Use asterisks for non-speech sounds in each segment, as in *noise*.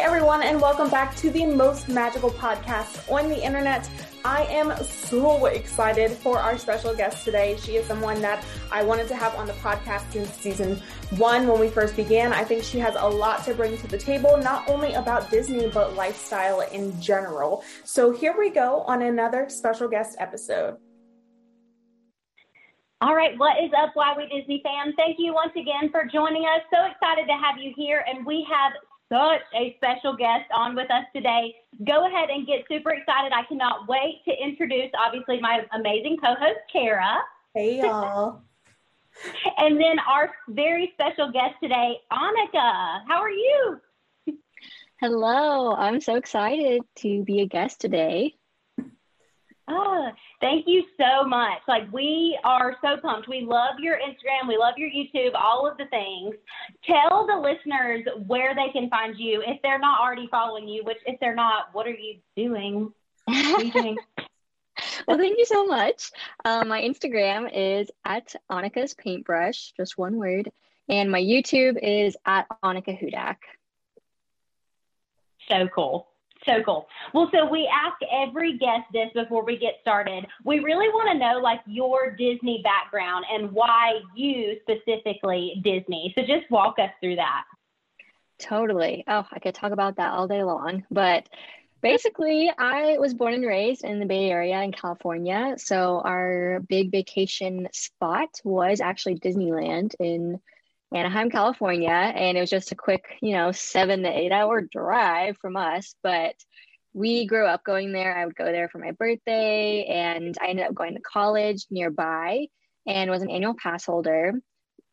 everyone, and welcome back to the most magical podcast on the internet. I am so excited for our special guest today. She is someone that I wanted to have on the podcast since season one when we first began. I think she has a lot to bring to the table, not only about Disney, but lifestyle in general. So here we go on another special guest episode. All right, what is up, Why We Disney fam? Thank you once again for joining us. So excited to have you here, and we have such a special guest on with us today. Go ahead and get super excited. I cannot wait to introduce, obviously, my amazing co host, Kara. Hey, y'all. *laughs* and then our very special guest today, Annika. How are you? Hello, I'm so excited to be a guest today. Oh, thank you so much. Like we are so pumped. We love your Instagram, we love your YouTube, all of the things. Tell the listeners where they can find you if they're not already following you, which if they're not, what are you doing? Are you doing? *laughs* well, thank you so much. Um, my Instagram is at Annika's Paintbrush, just one word. And my YouTube is at Annika Hudak. So cool. So cool. Well, so we ask every guest this before we get started. We really want to know like your Disney background and why you specifically Disney. So just walk us through that. Totally. Oh, I could talk about that all day long. But basically, I was born and raised in the Bay Area in California. So our big vacation spot was actually Disneyland in Anaheim, California, and it was just a quick, you know, seven to eight hour drive from us. But we grew up going there. I would go there for my birthday, and I ended up going to college nearby and was an annual pass holder.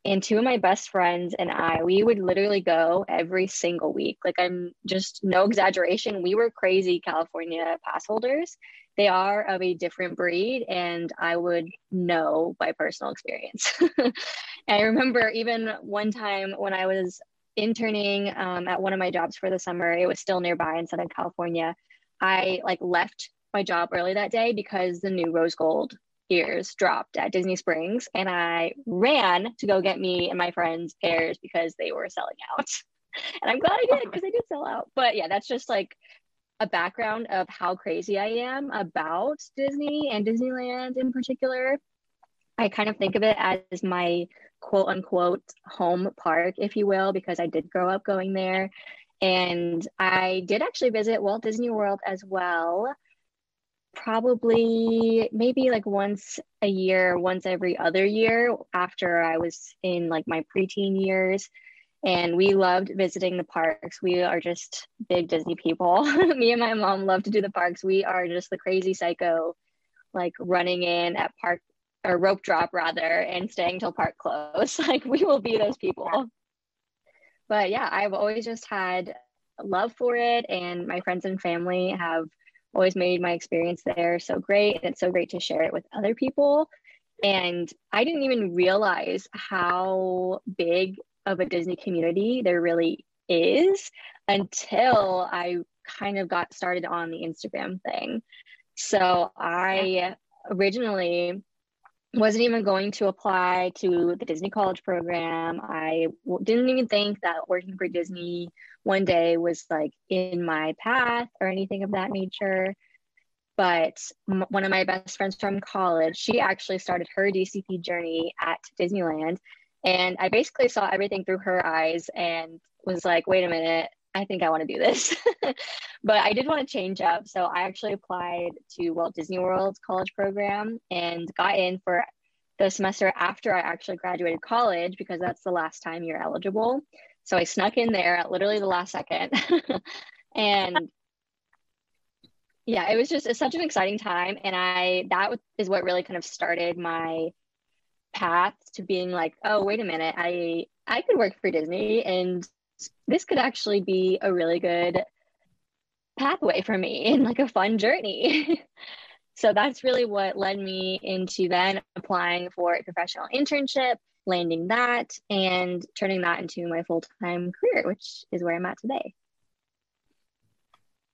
And two of my best friends and I, we would literally go every single week. Like, I'm just no exaggeration. We were crazy California pass holders. They are of a different breed, and I would know by personal experience. *laughs* I remember even one time when I was interning um, at one of my jobs for the summer, it was still nearby in Southern California. I like left my job early that day because the new rose gold ears dropped at Disney Springs and I ran to go get me and my friends pairs because they were selling out. *laughs* and I'm glad I did because they did sell out. But yeah, that's just like a background of how crazy I am about Disney and Disneyland in particular. I kind of think of it as my quote unquote home park, if you will, because I did grow up going there. And I did actually visit Walt Disney World as well, probably maybe like once a year, once every other year after I was in like my preteen years. And we loved visiting the parks. We are just big Disney people. *laughs* Me and my mom love to do the parks. We are just the crazy psycho, like running in at park or rope drop rather and staying till park close. *laughs* like we will be those people. But yeah, I've always just had love for it and my friends and family have always made my experience there so great. And it's so great to share it with other people. And I didn't even realize how big of a Disney community there really is until I kind of got started on the Instagram thing. So I originally wasn't even going to apply to the Disney College program. I w- didn't even think that working for Disney one day was like in my path or anything of that nature. But m- one of my best friends from college, she actually started her DCP journey at Disneyland. And I basically saw everything through her eyes and was like, wait a minute, I think I want to do this. *laughs* but I did want to change up. So I actually applied to Walt Disney World's college program and got in for the semester after I actually graduated college because that's the last time you're eligible. So I snuck in there at literally the last second. *laughs* and yeah, it was just it's such an exciting time. And I that is what really kind of started my path to being like, oh, wait a minute, I I could work for Disney and this could actually be a really good pathway for me *laughs* and like a fun journey. *laughs* so that's really what led me into then applying for a professional internship, landing that, and turning that into my full time career, which is where I'm at today.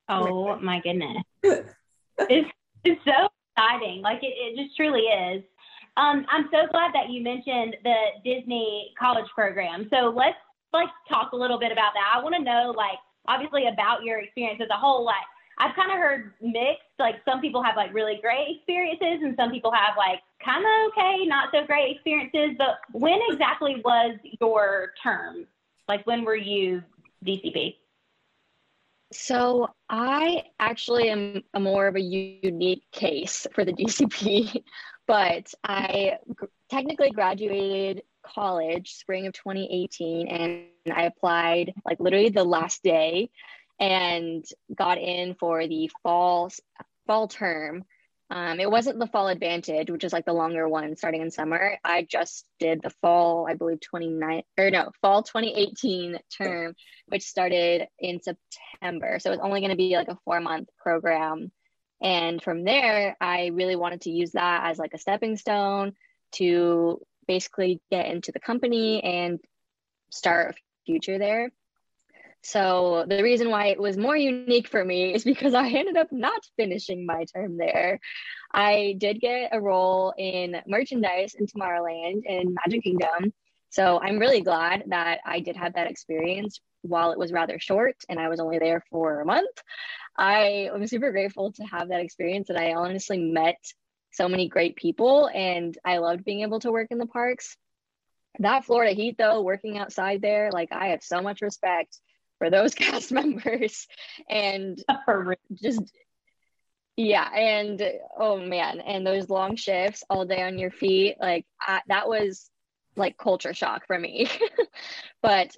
Oh my goodness. *laughs* it's, it's so exciting. Like it, it just truly is. Um, I'm so glad that you mentioned the Disney college program. So let's like talk a little bit about that. I want to know like obviously about your experience as a whole. Like I've kind of heard mixed. Like some people have like really great experiences, and some people have like kind of okay, not so great experiences. But when exactly was your term? Like when were you DCP? So I actually am a more of a unique case for the DCP, *laughs* but I technically graduated college spring of 2018 and I applied like literally the last day and got in for the fall fall term. Um, it wasn't the fall advantage, which is like the longer one starting in summer. I just did the fall, I believe 29 or no, fall 2018 term, which started in September. So it's only going to be like a four month program. And from there, I really wanted to use that as like a stepping stone to basically get into the company and start a future there. So the reason why it was more unique for me is because I ended up not finishing my term there. I did get a role in merchandise in Tomorrowland in Magic Kingdom. So I'm really glad that I did have that experience while it was rather short and I was only there for a month. I am super grateful to have that experience and I honestly met so many great people and I loved being able to work in the parks. That Florida heat though, working outside there, like I have so much respect for those *laughs* cast members. And *laughs* just yeah and oh man and those long shifts all day on your feet like I, that was like culture shock for me. *laughs* But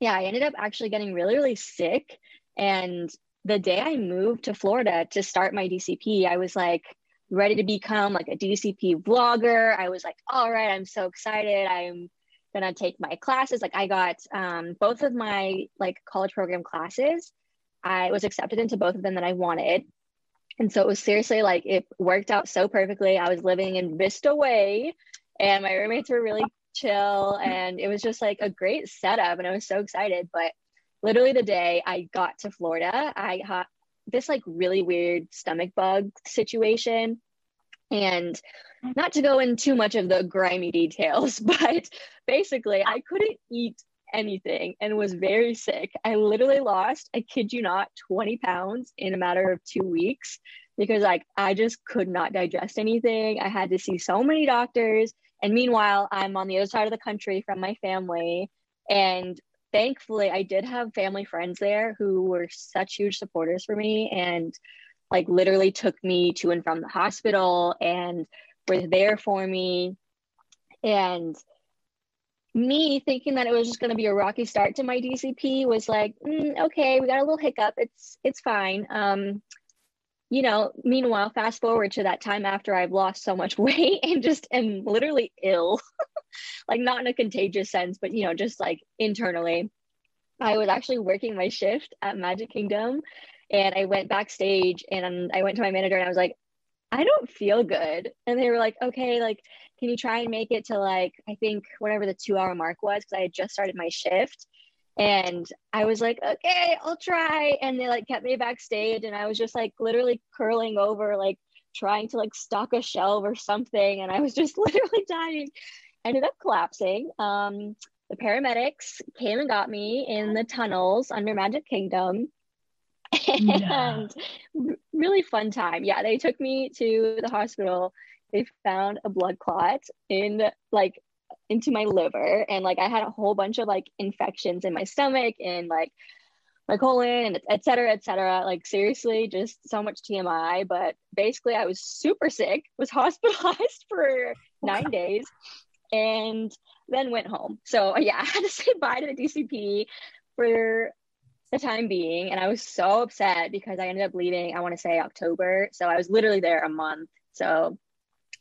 yeah i ended up actually getting really really sick. And the day i moved to florida to start my dcp i was like ready to become like a dcp vlogger. I was like all right i'm so excited. I'm gonna take my classes. Like I got um, both of my like college program classes. I was accepted into both of them that I wanted. And so it was seriously like it worked out so perfectly. I was living in Vista Way and my roommates were really chill and it was just like a great setup and I was so excited. But literally the day I got to Florida, I had this like really weird stomach bug situation. And not to go in too much of the grimy details, *laughs* but basically, I couldn't eat anything and was very sick. I literally lost, I kid you not, 20 pounds in a matter of two weeks because like I just could not digest anything. I had to see so many doctors. And meanwhile, I'm on the other side of the country from my family. And thankfully, I did have family friends there who were such huge supporters for me and like literally took me to and from the hospital and were there for me. And me thinking that it was just going to be a rocky start to my DCP was like, mm, okay, we got a little hiccup. It's it's fine. Um, you know, meanwhile, fast forward to that time after I've lost so much *laughs* weight and just am literally ill, *laughs* like not in a contagious sense, but you know, just like internally. I was actually working my shift at Magic Kingdom and I went backstage and I went to my manager and I was like, I don't feel good. And they were like, okay, like, can you try and make it to like, I think whatever the two hour mark was, because I had just started my shift. And I was like, okay, I'll try. And they like kept me backstage. And I was just like literally curling over, like trying to like stock a shelf or something. And I was just *laughs* literally dying. ended up collapsing. Um, the paramedics came and got me in the tunnels under Magic Kingdom and really fun time. Yeah, they took me to the hospital. They found a blood clot in like into my liver and like I had a whole bunch of like infections in my stomach and like my colon and et cetera, et cetera. Like seriously, just so much TMI. But basically I was super sick, was *laughs* hospitalized for nine days and then went home. So yeah, *laughs* I had to say bye to the DCP for the time being. And I was so upset because I ended up leaving, I want to say October. So I was literally there a month. So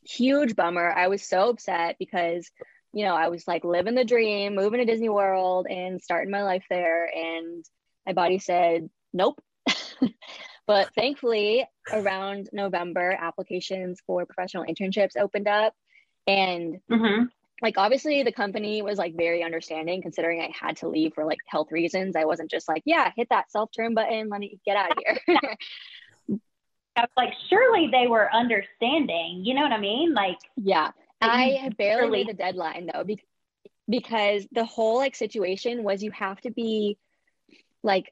huge bummer. I was so upset because, you know, I was like living the dream, moving to Disney World and starting my life there. And my body said, nope. *laughs* but thankfully, around November, applications for professional internships opened up. And mm-hmm like obviously the company was like very understanding considering I had to leave for like health reasons. I wasn't just like, yeah, hit that self turn button, let me get out of here. *laughs* I was like, surely they were understanding. You know what I mean? Like, yeah. I barely made the deadline though, because because the whole like situation was you have to be like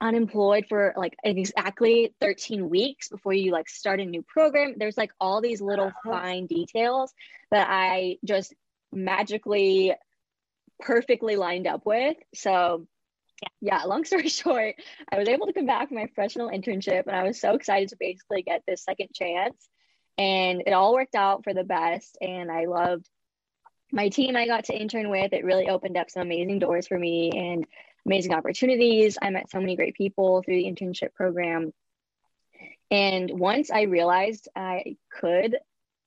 unemployed for like exactly 13 weeks before you like start a new program. There's like all these little uh-huh. fine details that I just magically perfectly lined up with. So yeah, long story *laughs* short, I was able to come back from my professional internship and I was so excited to basically get this second chance. And it all worked out for the best. And I loved my team I got to intern with. It really opened up some amazing doors for me and amazing opportunities. I met so many great people through the internship program. And once I realized I could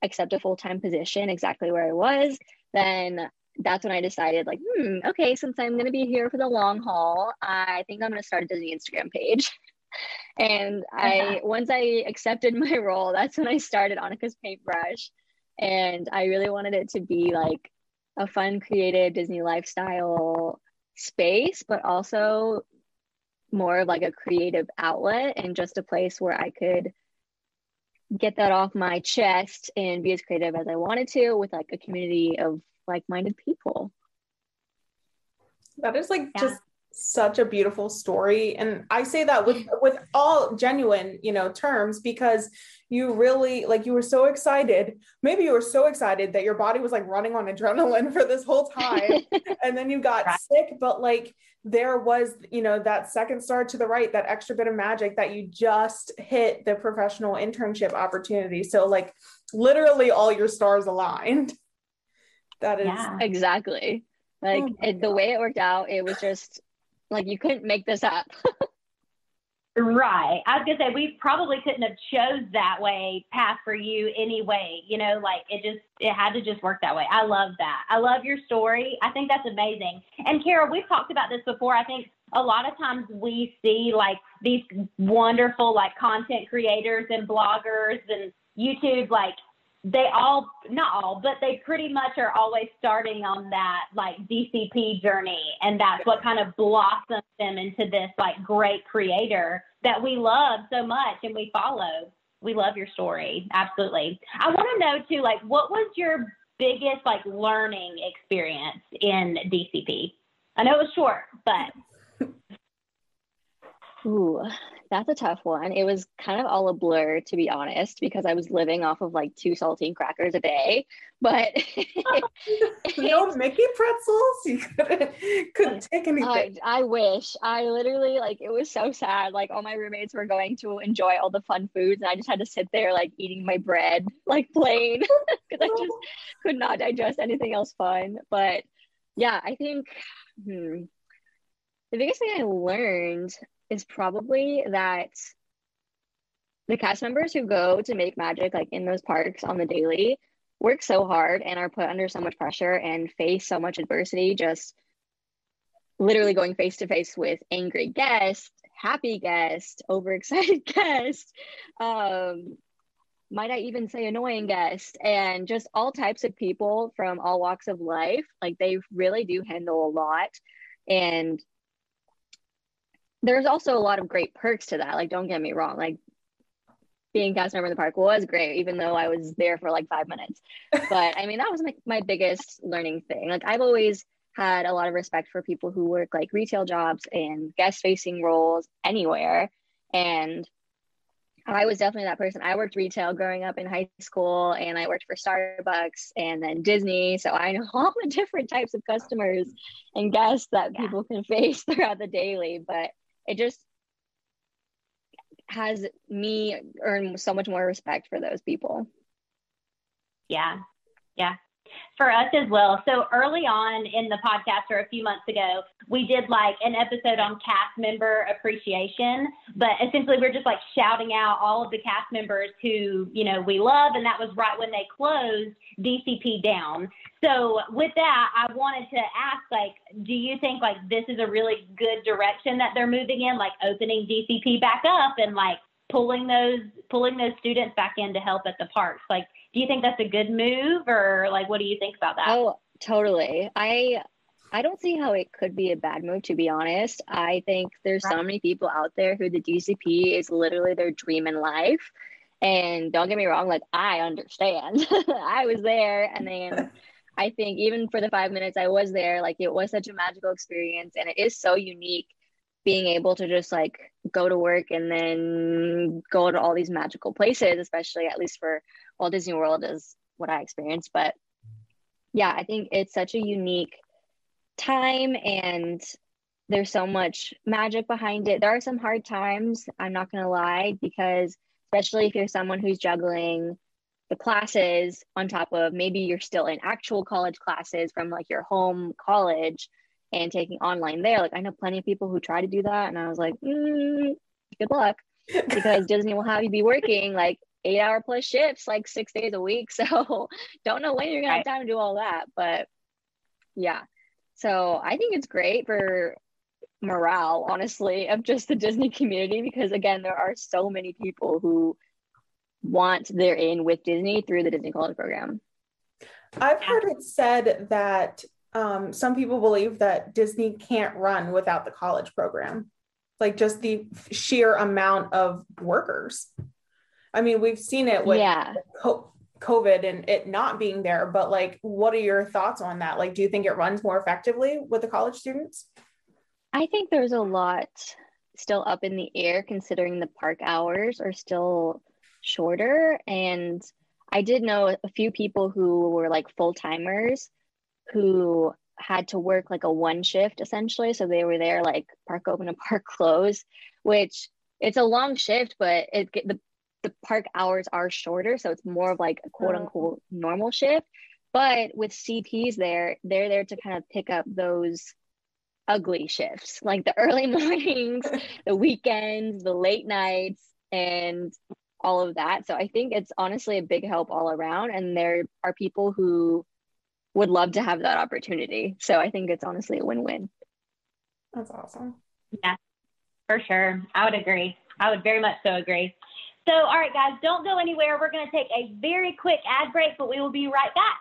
accept a full time position exactly where I was, then that's when I decided, like, hmm, okay, since I'm going to be here for the long haul, I think I'm going to start a Disney Instagram page. *laughs* and I, once I accepted *laughs* my role, that's when I started Annika's Paintbrush. And I really wanted it to be like a fun, creative Disney lifestyle space, but also more of like a creative outlet and just a place where I could get that off my chest and be as creative as I wanted to with like a community of like-minded people. That is like yeah. just such a beautiful story. And i say that with with all genuine you know terms because you really like you were so excited maybe you were so excited that your body was like running on adrenaline *laughs* for this whole time *laughs* and then you got right. sick but like there was you know that second star to the right that extra bit of magic that you just hit the professional internship opportunity. So like literally all your stars aligned. *laughs* That is yeah. exactly. Like oh it, the way it worked out it was just like you couldn't make this up. *laughs* right. I was gonna say we probably couldn't have chose that way path for you anyway. You know, like it just it had to just work that way. I love that. I love your story. I think that's amazing. And Carol, we've talked about this before. I think a lot of times we see like these wonderful like content creators and bloggers and YouTube like they all not all but they pretty much are always starting on that like dcp journey and that's what kind of blossoms them into this like great creator that we love so much and we follow. We love your story. Absolutely. I want to know too like what was your biggest like learning experience in dcp i know it was short but Ooh, that's a tough one. It was kind of all a blur, to be honest, because I was living off of like two saltine crackers a day. But *laughs* no Mickey pretzels. You couldn't couldn't *laughs* take anything. I, I wish. I literally like it was so sad. Like all my roommates were going to enjoy all the fun foods, and I just had to sit there like eating my bread *laughs* like plain because I just could not digest anything else fun. But yeah, I think. Hmm, the biggest thing I learned is probably that the cast members who go to make magic like in those parks on the daily work so hard and are put under so much pressure and face so much adversity just literally going face to face with angry guests happy guests *laughs* overexcited guests um, might i even say annoying guests and just all types of people from all walks of life. Like they really do handle a lot and there's also a lot of great perks to that. Like, don't get me wrong. Like, being cast member in the park was great, even though I was there for like five minutes. *laughs* But I mean, that was my, my biggest learning thing. Like, I've always had a lot of respect for people who work like retail jobs and guest facing roles anywhere. And I was definitely that person. I worked retail growing up in high school and I worked for Starbucks and then Disney. So I know *laughs* all the different types of customers and guests that yeah. people can face *laughs* throughout the daily. But it just has me earn so much more respect for those people. Yeah. Yeah for us as well. So early on in the podcast, or a few months ago, we did like an episode on cast member appreciation. But essentially, we're just like shouting out all of the cast members who you know we love, and that was right when they closed DCP down. So with that, I wanted to ask, like, do you think like this is a really good direction that they're moving in, like opening DCP back up and like pulling those pulling those students back in to help at the parks? Like, do you think that's a good move or like what do you think about that? Oh, totally. I I don't see how it could be a bad move to be honest. I think there's right. so many people out there who the DCP is literally their dream in life. And don't get me wrong, like I understand. *laughs* I was there and then *laughs* I think even for the 5 minutes I was there, like it was such a magical experience and it is so unique being able to just like go to work and then go to all these magical places, especially at least for Walt Disney World is what I experienced. But yeah, I think it's such a unique time and there's so much magic behind it. There are some hard times, I'm not to lie, because especially if you're someone who's juggling the classes on top of maybe you're still in actual college classes from like your home college and taking online there. Like I know plenty of people who try to do that, and I was like, mm, good luck, because Disney will have you be working like eight hour plus shifts like six days a week. *laughs* So don't know when you're gonna have time to do all that, but yeah. So I think it's great for morale, honestly, of just the Disney community because again, there are so many people who want their in with Disney through the Disney College program. I've heard it said that um, some people believe that Disney can't run without the college program, like just the sheer amount of workers. I mean, we've seen it with yeah. COVID and it not being there, but like, what are your thoughts on that? Like, do you think it runs more effectively with the college students? I think there's a lot still up in the air considering the park hours are still shorter. And I did know a few people who were like full timers who had to work like a one shift essentially. So they were there like park open and *laughs* park close, which it's a long shift, but it the the park hours are shorter, so it's more of like a quote oh. unquote normal shift. But with CPs there, they're there to kind of pick up those ugly shifts, like the *laughs* early mornings, *laughs* the weekends, the late nights, and all of that. So I think it's honestly a big help all around. And there are people who would love to have that opportunity. So I think it's honestly a win win. That's awesome. Yeah, for sure. I would agree. I would very much so agree. So, all right, guys, don't go anywhere. We're going to take a very quick ad break, but we will be right back.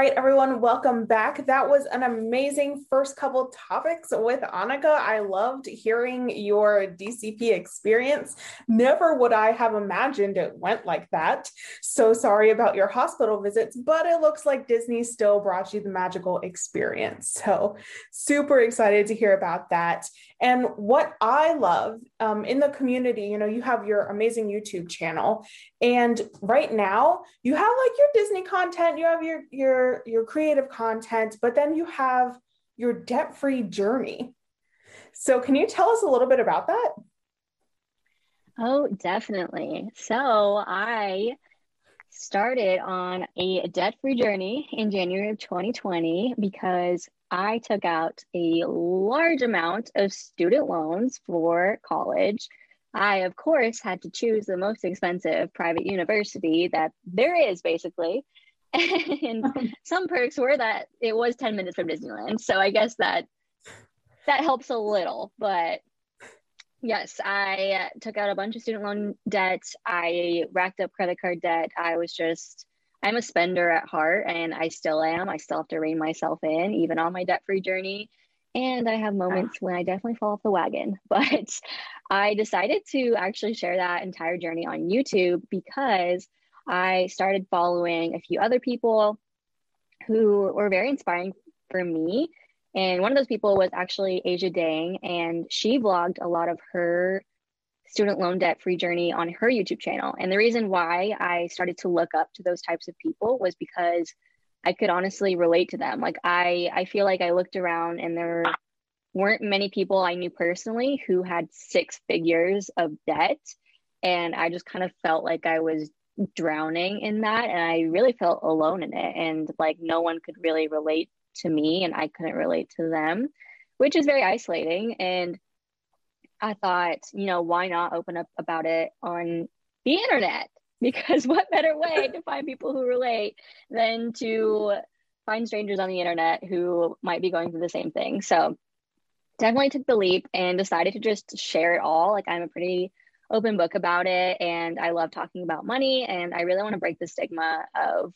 Right, everyone, welcome back. That was an amazing first couple topics with Annika. I loved hearing your DCP experience. Never would I have imagined it went like that. So sorry about your hospital visits, but it looks like Disney still brought you the magical experience. So super excited to hear about that. And what I love um, in the community, you know, you have your amazing YouTube channel, and right now you have like your Disney content, you have your your your creative content, but then you have your debt-free journey. So can you tell us a little bit about that? Oh, definitely. So I started on a debt-free journey in January of 2020 because I took out a large amount of student loans for college. I, of course, had to choose the most expensive private university that there is, basically. *laughs* and um, some perks were that it was 10 minutes from Disneyland. So I guess that that helps a little, but yes, I uh, took out a bunch of student loan debt. I racked up credit card debt. I was just I'm a spender at heart and I still am. I still have to rein myself in even on my debt-free journey. And I have ah. moments when I definitely fall off the wagon, *laughs* but I decided to actually share that entire journey on YouTube because I started following a few other people who were very inspiring for me. And one of those people was actually Aja Dang, and she vlogged a lot of her student loan debt free journey on her YouTube channel. And the reason why I started to look up to those types of people was because I could honestly relate to them. Like I I feel like I looked around and there weren't many people I knew personally who had six figures of debt and I just kind of felt like I was drowning in that and I really felt alone in it and like no one could really relate to me and I couldn't relate to them which is very isolating and I thought you know why not open up about it on the internet? *laughs* Because what better way to find people who relate than to find strangers on the internet who might be going through the same thing. So definitely took the leap and decided to just share it all. Like I'm a pretty open book about it and I love talking about money and I really want to break the stigma of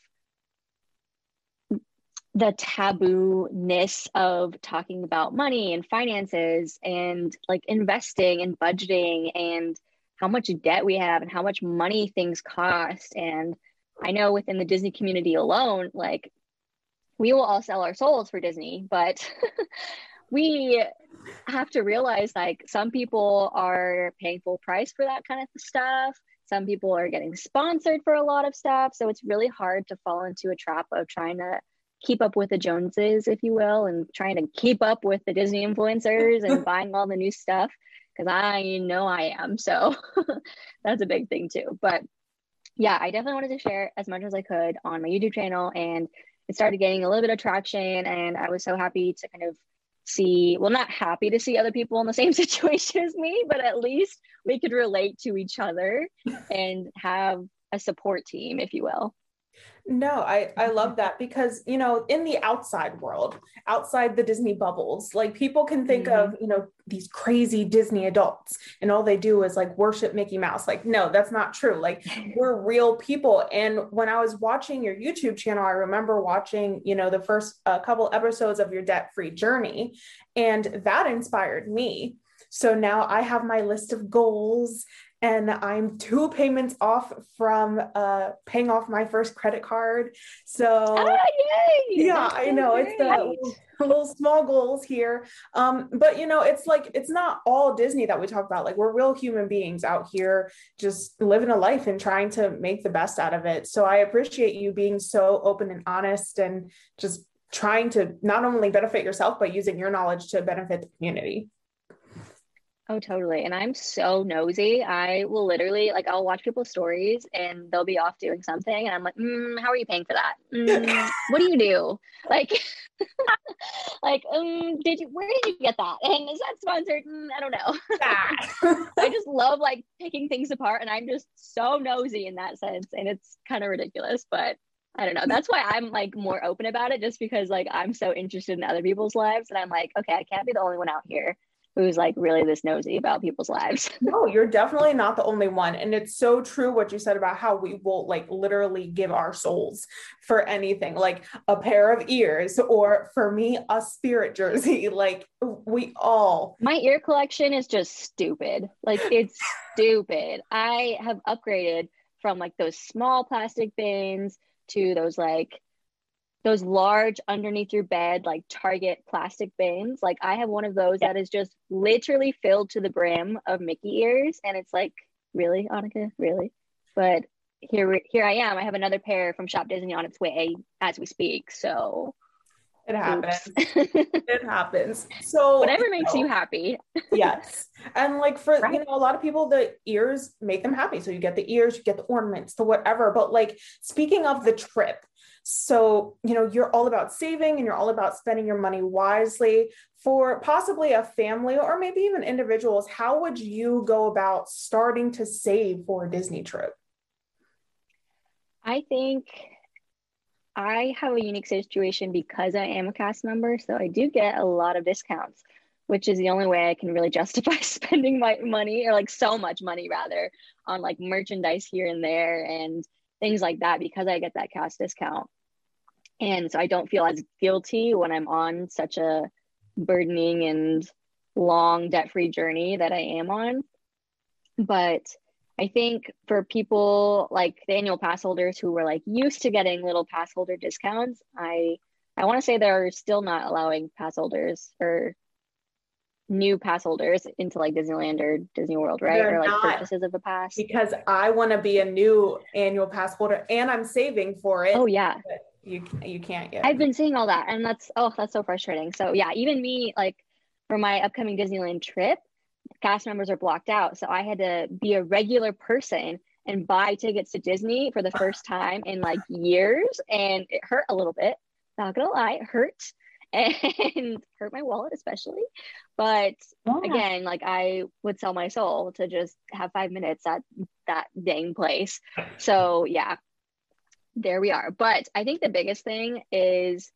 the taboo-ness of talking about money and finances and like investing and budgeting and how much debt we have and how much money things cost. And i know within the disney community alone like we will all sell our souls for disney but *laughs* we have to realize like some people are paying full price for that kind of stuff. Some people are getting sponsored for a lot of stuff. So it's really hard to fall into a trap of trying to keep up with the joneses if you will and trying to keep up with the disney influencers and *laughs* buying all the new stuff because i know i am so *laughs* that's a big thing too. But yeah i definitely wanted to share as much as i could on my youtube channel and it started getting a little bit of traction and i was so happy to kind of see well not happy to see other people in the *laughs* same situation as me but at least we could relate to each other and have a support team if you will no, I, I love that because, you know, in the outside world, outside the Disney bubbles, like people can think mm-hmm. of, you know, these crazy Disney adults and all they do is like worship Mickey Mouse. Like, no, that's not true. Like, *laughs* we're real people. And when I was watching your YouTube channel, I remember watching, you know, the first uh, couple episodes of your debt free journey, and that inspired me. So now I have my list of goals and I'm two payments off from uh, paying off my first credit card. So, ah, yeah, I know it's the little small goals here. Um, but you know, it's like it's not all Disney that we talk about. Like we're real human beings out here, just living a life and trying to make the best out of it. So I appreciate you being so open and honest and just trying to not only benefit yourself but using your knowledge to benefit the community. Oh, totally. And I'm so nosy. I will literally like I'll watch people's stories and they'll be off doing something, and I'm like, mm, "How are you paying for that? Mm, what do you do? Like, *laughs* like, um, did you? Where did you get that? And is that sponsored? Mm, I don't know. *laughs* I just love like picking things apart, and I'm just so nosy in that sense, and it's kind of ridiculous, but I don't know. That's why I'm like more open about it, just because like I'm so interested in other people's lives, and I'm like, okay, I can't be the only one out here who's like really this nosy about people's lives. *laughs* no, you're definitely not the only one. And it's so true what you said about how we will like literally give our souls for anything, like a pair of ears, or for me, a spirit jersey. *laughs* Like we all. My ear collection is just stupid. Like it's *laughs* stupid. I have upgraded from like those small plastic bins to those like those large underneath your bed like target plastic bins. Like i have one of those yeah. that is just literally filled to the brim of mickey ears and it's like really annika? Really? But here here i am. I have another pair from shop disney on its way as we speak so. It happens. *laughs* It happens. So whatever makes you, know, you happy. *laughs* Yes. And like for right. you know a lot of people the ears make them happy. So you get the ears you get the ornaments the whatever. But like speaking of the trip so, you know, you're all about saving and you're all about spending your money wisely. For possibly a family or maybe even individuals, how would you go about starting to save for a Disney trip? I think I have a unique situation because I am a cast member. So I do get a lot of discounts, which is the only way I can really *laughs* justify spending my money or like so much money rather on like merchandise here and there and things like that because I get that cast discount. And so I don't feel as guilty when I'm on such a burdening and long debt free journey that I am on. But I think for people like the annual pass holders who were like used to getting little pass holder discounts, I I want to say they're still not allowing pass holders or new pass holders into like Disneyland or Disney World, right? They're or like purchases of a pass. Because I want to be a new annual pass holder and I'm saving for it. Oh yeah you you can't yet. I've been seeing all that, and that's oh, that's so frustrating. So yeah, even me, like for my upcoming Disneyland trip, cast members are blocked out, so I had to be a regular person and buy tickets to Disney for the first *sighs* time in like years, and it hurt a little bit. Not gonna lie, it hurt *laughs* and hurt my wallet especially. But yeah. again, like I would sell my soul to just have five minutes at that dang place. So yeah, there we are. But I think the biggest thing is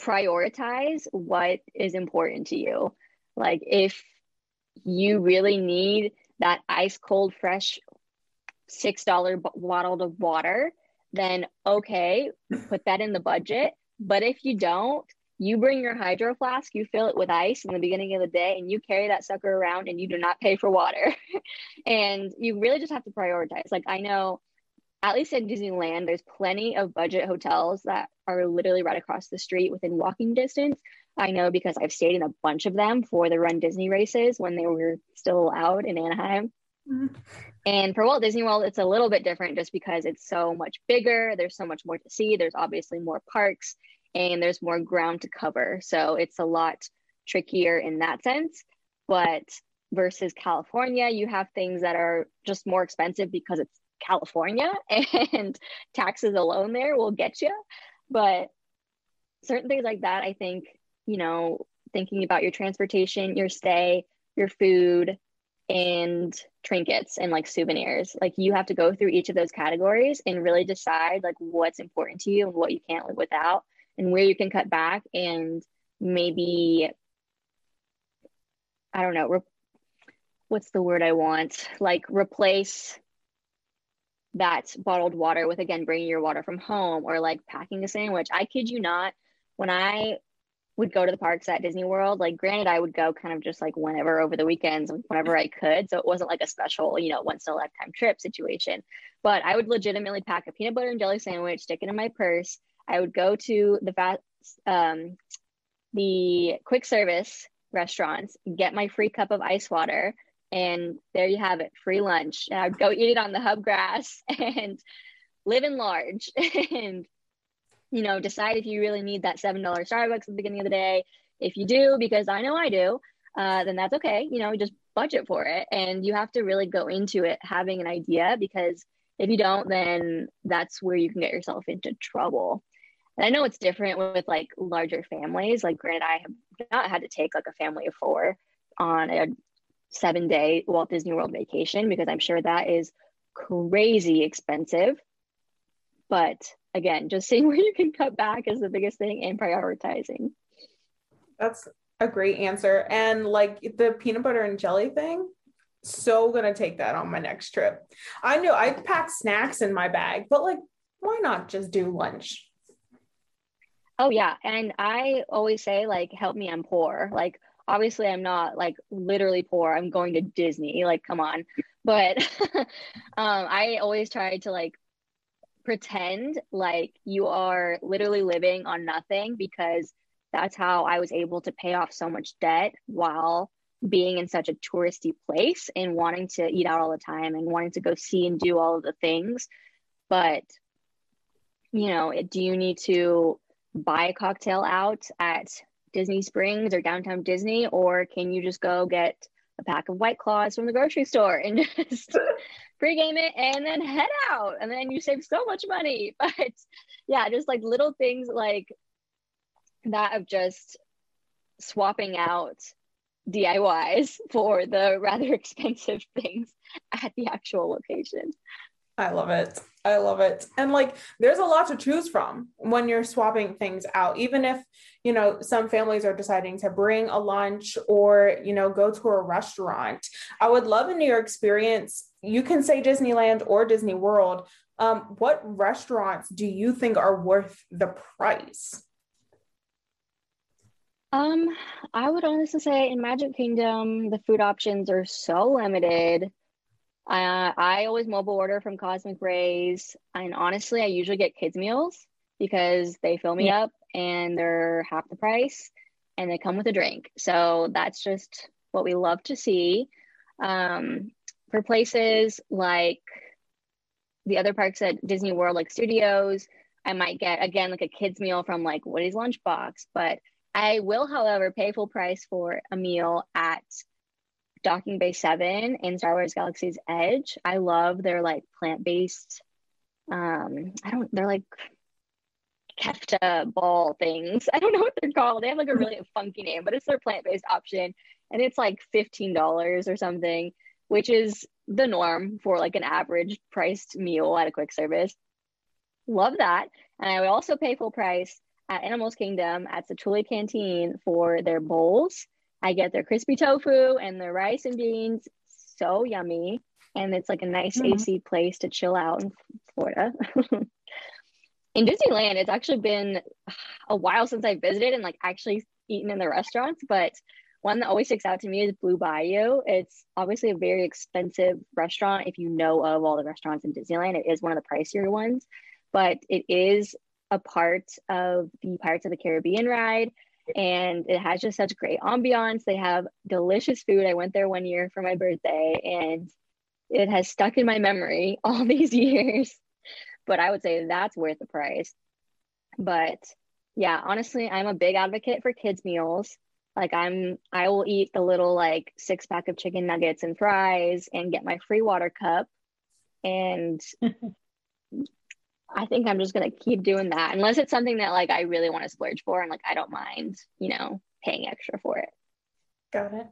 prioritize what is important to you. Like if you really need that ice cold, fresh $6 bottle of water, then okay, put that in the budget. But if you don't, you bring your hydro flask, you fill it with ice in the beginning of the day, and you carry that sucker around and you do not pay for water. *laughs* and you really just have to prioritize. Like, I know, at least in Disneyland, there's plenty of budget hotels that are literally right across the street within walking distance. I know because I've stayed in a bunch of them for the Run Disney races when they were still allowed in Anaheim. Mm-hmm. And for Walt Disney World, it's a little bit different just because it's so much bigger. There's so much more to see. There's obviously more parks and there's more ground to cover. So it's a lot trickier in that sense. But versus California, you have things that are just more expensive because it's California *laughs* and taxes alone there will get you. But certain things like that, I think, you know, thinking about your transportation, your stay, your food, and trinkets and like souvenirs. Like you have to go through each of those categories and really decide like what's important to you and what you can't live without and where you can cut back and maybe I don't know, re- what's the word I want? Like replace that bottled water with again bringing your water from home or like packing a sandwich. I kid you not, when I would go to the parks at Disney World, like granted I would go kind of just like whenever over the weekends, whenever I could. So it wasn't like a special, you know, once in a lifetime trip situation. But I would legitimately pack a peanut butter and jelly sandwich, stick it in my purse, I would go to the fast, um, the quick service restaurants, get my free cup of ice water, and there you have it, free lunch. And I'd go eat it on the hub grass *laughs* and live in large *laughs* and you know decide if you really need that seven dollar Starbucks at the beginning of the day. If you do, because I know I do, uh, then that's okay. You know, just budget for it, and you have to really go into it having an idea because if you don't, then that's where you can get yourself into trouble. And I know it's different with like larger families. Like, granted, I have not had to take like a family of four on a seven day Walt Disney World vacation because I'm sure that is crazy expensive. But again, just *laughs* seeing where you can cut back is the biggest thing and prioritizing. That's a great answer. And like the peanut butter and jelly thing, so gonna take that on my next trip. I know i packed snacks in my bag, but like, why not just do lunch? Oh yeah, and I always say like, help me, I'm poor. Like, obviously, I'm not like literally poor. I'm going to Disney. Like, come on. But *laughs* um, I always try to like pretend like you are literally living on nothing because that's how I was able to pay off so much debt while being in such a touristy place and wanting to eat out all the time and wanting to go see and do all of the things. But you know, do you need to buy a cocktail out at Disney Springs or downtown Disney, or can you just go get a pack of White Claws from the grocery store and *laughs* just pregame it and then head out? And then you save so much money. *laughs* But yeah, just like little things like that of just swapping out DIYs *laughs* for the rather expensive things at the actual location. I love it. I love it. And like there's a lot to choose from when you're swapping things out. Even if, you know, some families are deciding to bring a lunch or, you know, go to a restaurant. I would love in your experience, you can say Disneyland or Disney World. Um, what restaurants do you think are worth the price? Um, I would honestly say in Magic Kingdom, the food options are so limited uh, I always mobile order from Cosmic Rays, and honestly, I usually get kids meals because they fill me yeah. up and they're half the price, and they come with a drink. So that's just what we love to see. Um, for places like the other parks at Disney World, like Studios, I might get again like a kids meal from like Woody's Lunchbox, but I will, however, pay full price for a meal at Docking Bay 7 in Star Wars Galaxy's Edge. I love their like plant-based um I don't they're like kefta ball things. I don't know what they're called. They have like a really *laughs* funky name, but it's their plant-based option and it's like $15 or something, which is the norm for like an average priced meal at a quick service. Love that. And I would also pay full price at Animals Kingdom at the Satu'li Canteen for their bowls I get their crispy tofu and their rice and beans. So yummy. And it's like a nice mm-hmm. AC place to chill out in Florida. *laughs* in Disneyland, it's actually been a while since I visited and like actually eaten in the restaurants, but one that always sticks out to me is Blue Bayou. It's obviously a very expensive restaurant if you know of all the restaurants in Disneyland. It is one of the pricier ones, but it is a part of the Pirates of the Caribbean ride and it has just such great ambiance. They have delicious food. I went there one year for my birthday and it has stuck in my memory *laughs* all these years. But I would say that's worth the price. But yeah, honestly, I'm a big advocate for kids' meals. Like I'm I will eat the little like six pack of chicken nuggets and fries and get my free water cup. And *laughs* I think I'm just gonna keep doing that unless it's something that like I really want to splurge for and like I don't mind, you know, paying extra for it. Got it.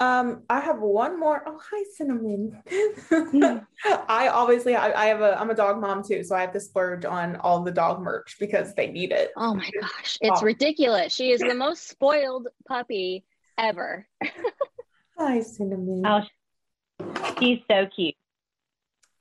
Um, I have one more. Oh, hi, Cinnamon. *laughs* I obviously I, I, have a I'm a dog mom too, so I have to splurge on all the dog merch because they need it. Oh my *laughs* gosh, it's oh. ridiculous. She is the most spoiled puppy ever. *laughs* hi, Cinnamon. Oh, she's so cute.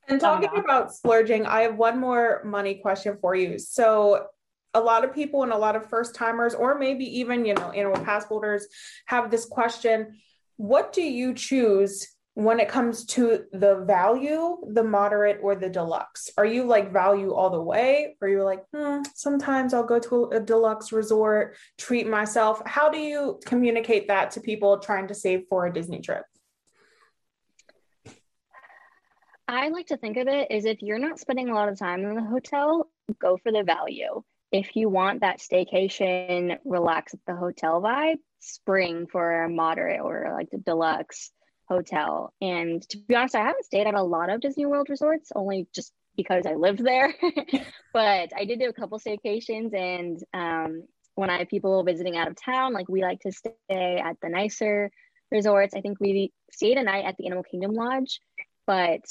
And talking oh, about splurging, I have one more money question for you. So a lot of people and a lot of first timers, or maybe even, you know, annual pass holders have this question. What do you choose when it comes to the value, the moderate, or the deluxe? Are you like value all the way? Or you're like, hmm, sometimes I'll go to a deluxe resort, treat myself. How do you communicate that to people trying to save for a Disney trip? I like to think of it as if you're not spending a lot of time in the hotel, go for the value if you want that staycation, relax at the hotel vibe, spring for a moderate or like the deluxe hotel. And to be honest, I haven't stayed at a lot of Disney World resorts, only just because I lived there. *laughs* but I did do a couple staycations, and um, when I have people visiting out of town, like we like to stay at the nicer resorts. I think we stayed a night at the Animal Kingdom Lodge, but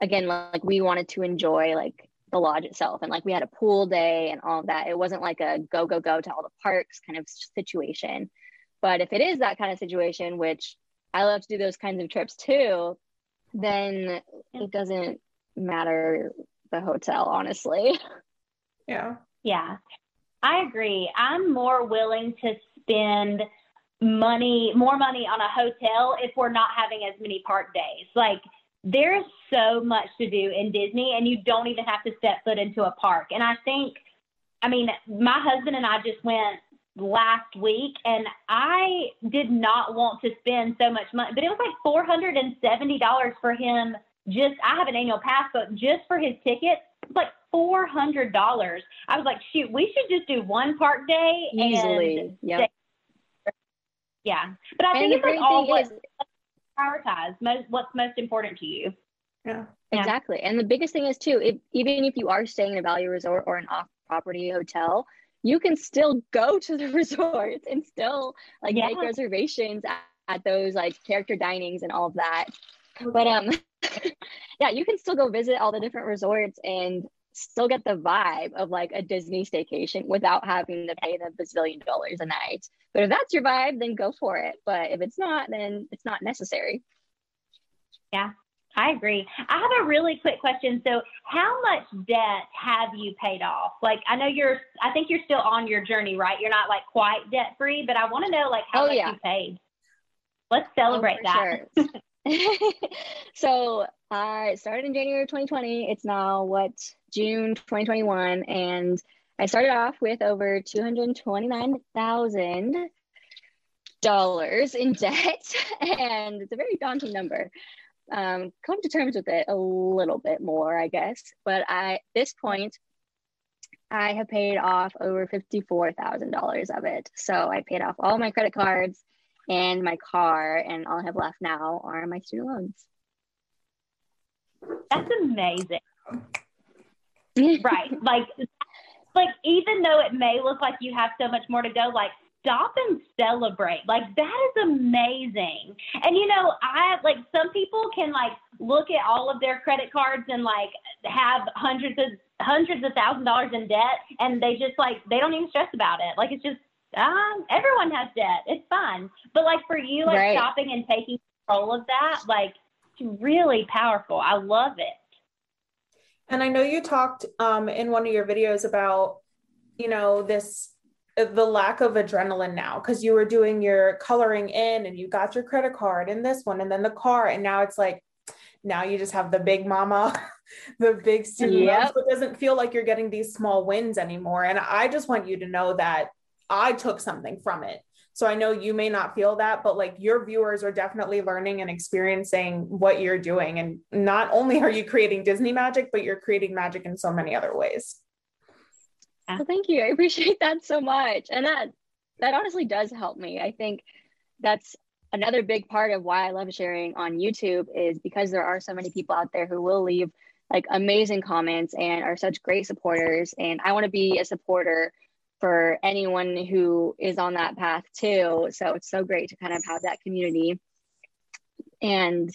again, like we wanted to enjoy like the lodge itself and like we had a pool day and all of that. It wasn't like a go go go to all the parks kind of situation. But if it is that kind of situation which i love to do those kinds of trips too then it doesn't matter the hotel honestly. Yeah. Yeah. I agree. I'm more willing to spend money more money on a hotel if we're not having as many park days. Like there's so much to do in Disney, and you don't even have to step foot into a park. And I think, I mean, my husband and I just went last week, and I did not want to spend so much money, but it was like four hundred and seventy dollars for him. Just I have an annual pass, but just for his ticket, it's like four hundred dollars. I was like, shoot, we should just do one park day easily. Yeah. Yeah, but I and think it's like all what. Is- prioritize most what's most important to you. Yeah. Exactly. And the biggest thing is too, if, even if you are staying in a value resort or an off property hotel, you can still go to the *laughs* resorts and still like yeah. make reservations at, at, those like character dinings and all of that. But um *laughs* yeah, you can still go visit all the different resorts and still get the vibe of like a Disney staycation without having to pay the bazillion dollars a night. But if that's your vibe, then go for it. But if it's not, then it's not necessary. Yeah, I agree. I have a really quick question. So, how much debt have you paid off? Like, I know you're, I think you're still on your journey, right? You're not like quite debt free, but I want to know like how oh, much yeah. you paid. Let's celebrate oh, that. Sure. *laughs* *laughs* so I started in January 2020. It's now what June 2021, and I started off with over $229,000 in *laughs* debt, and it's a very daunting number. Um, come to terms with it a little bit more, I guess. But at this point, I have paid off over $54,000 of it. So I paid off all my credit cards and my car, and all I have left now are my student loans. That's amazing. *laughs* right. Like like even though it may look like you have so much more to go, like stop and celebrate. Like that is amazing. And you know, I like some people can like look at all of their credit cards and like have hundreds of hundreds of thousand dollars in debt and they just like they don't even stress about it. Like it's just um everyone has debt. It's fun. But like for you like right. stopping and taking control of that, like it's really powerful. I love it. And I know you talked um, in one of your videos about, you know, this uh, the lack of adrenaline now because you were doing your coloring in and you got your credit card and this one and then the car and now it's like now you just have the big mama *laughs* the big student yep. loans, it doesn't feel like you're getting these small wins anymore and i just want you to know that i took something from it so I know you may not feel that, but like your viewers are definitely learning and experiencing what you're doing. And not only are you creating Disney magic, but you're creating magic in so many other ways. Well, thank you. I *laughs* appreciate that so much. And that that honestly does help me. I think that's another big part of why I love sharing on YouTube is because there are so many people out there who will leave like amazing comments and are such great supporters. And I want to be a supporter for anyone who is on that path too. So it's so great to kind of have that community. And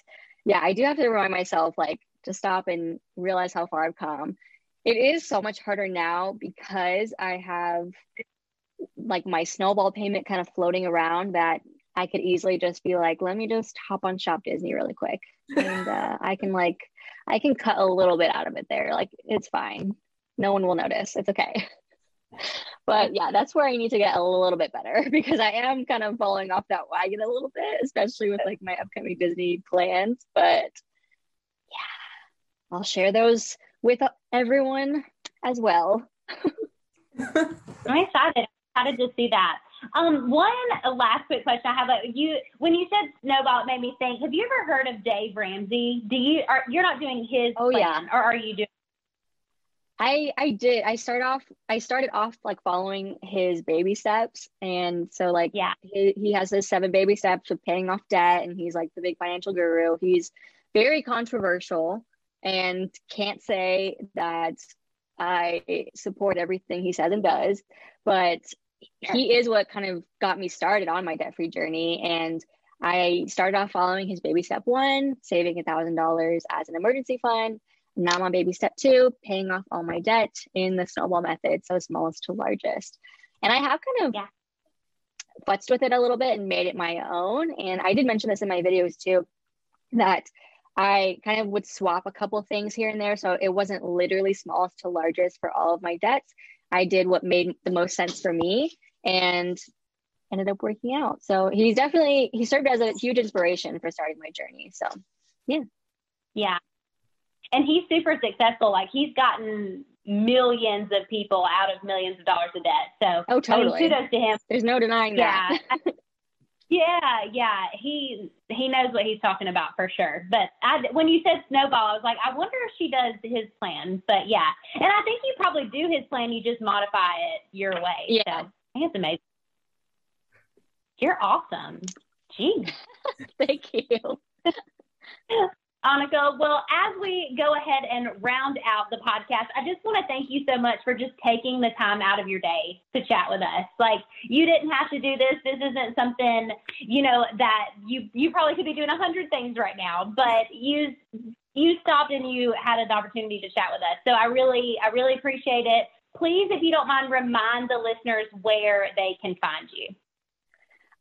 yeah, I do have to remind myself like to stop and realize how far I've come. It is so much harder now because I have like my snowball payment kind of floating around that I could easily just be like, let me just hop on Shop Disney really quick. *laughs* And uh, I can like, I can cut a little bit out of it there. Like, it's fine. No one will notice. It's okay. *laughs* but yeah, that's where I need to get a little bit better *laughs* because I am kind of falling off that wagon a little bit, especially with like my upcoming Disney plans. But yeah, I'll share those with everyone as well. I'm excited. Excited to see that. Um, one last quick question I have: uh, you when you said snowball, it made me think. Have you ever heard of Dave Ramsey? Do you are you're not doing his? Oh plan, yeah. Or are you doing? I I did. I started off I started off like following his baby steps. And so like yeah, he, he has his seven baby steps of paying off debt and he's like the big financial guru. He's very controversial and can't say that I support everything he says and does, but he is what kind of got me started on my debt free journey. And I started off following his baby step one, saving a thousand dollars as an emergency fund. Now I'm on baby step two, paying off all my debt in the snowball method, so smallest to largest. And I have kind of yeah. futzed with it a little bit and made it my own. And I did mention this in my videos too, that I kind of would swap a couple things here and there. So it wasn't literally smallest to largest for all of my debts. I did what made the most sense for me and ended up working out. So he's definitely, he served as a huge inspiration for starting my journey. So yeah. Yeah and he's super successful. Like he's gotten millions of people out of millions of dollars of debt. So oh, totally. I mean, kudos to him. There's no denying yeah. that. *laughs* yeah, yeah, he he knows what he's talking about for sure. But I, when you said snowball, I was like, I wonder if she does his plan. But yeah, and I think you probably do his plan. You just modify it your way. Yeah, so, I think it's amazing. You're awesome. Jeez. *laughs* Thank you. *laughs* Annika, well, as we go ahead and round out the podcast, I just want to thank you so much for just taking the time out of your day to chat with us. Like, you didn't have to do this. This isn't something, you know, that you you probably could be doing a hundred things right now, but you you stopped and you had an opportunity to chat with us. So I really I really appreciate it. Please, if you don't mind, remind the listeners where they can find you.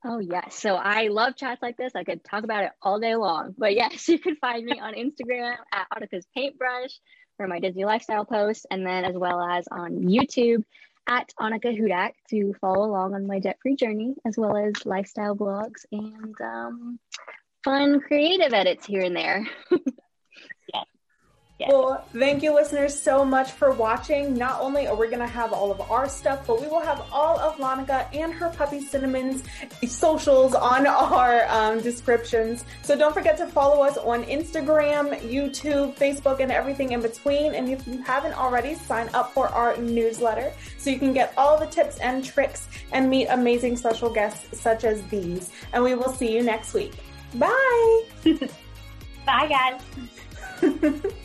Oh, yes. So I love chats like this. I could talk about it all day long. But yes, *laughs* you can find me on Instagram at Annika's Paintbrush for my Disney lifestyle posts, and then as well as on YouTube at Annika Hudak to follow along on my debt free journey, as well as lifestyle blogs and um, fun creative edits here and there. *laughs* Yes. Well, thank you, listeners, so much for watching. Not only are we going to have all of our stuff, but we will have all of Lanika and her puppy Cinnamon's socials on our um, descriptions. So don't forget to follow us on Instagram, YouTube, Facebook, and everything in between. And if you haven't already, sign up for our newsletter so you can get all the tips and tricks and meet amazing special guests such as these. And we will see you next week. Bye. *laughs* Bye, guys. *laughs*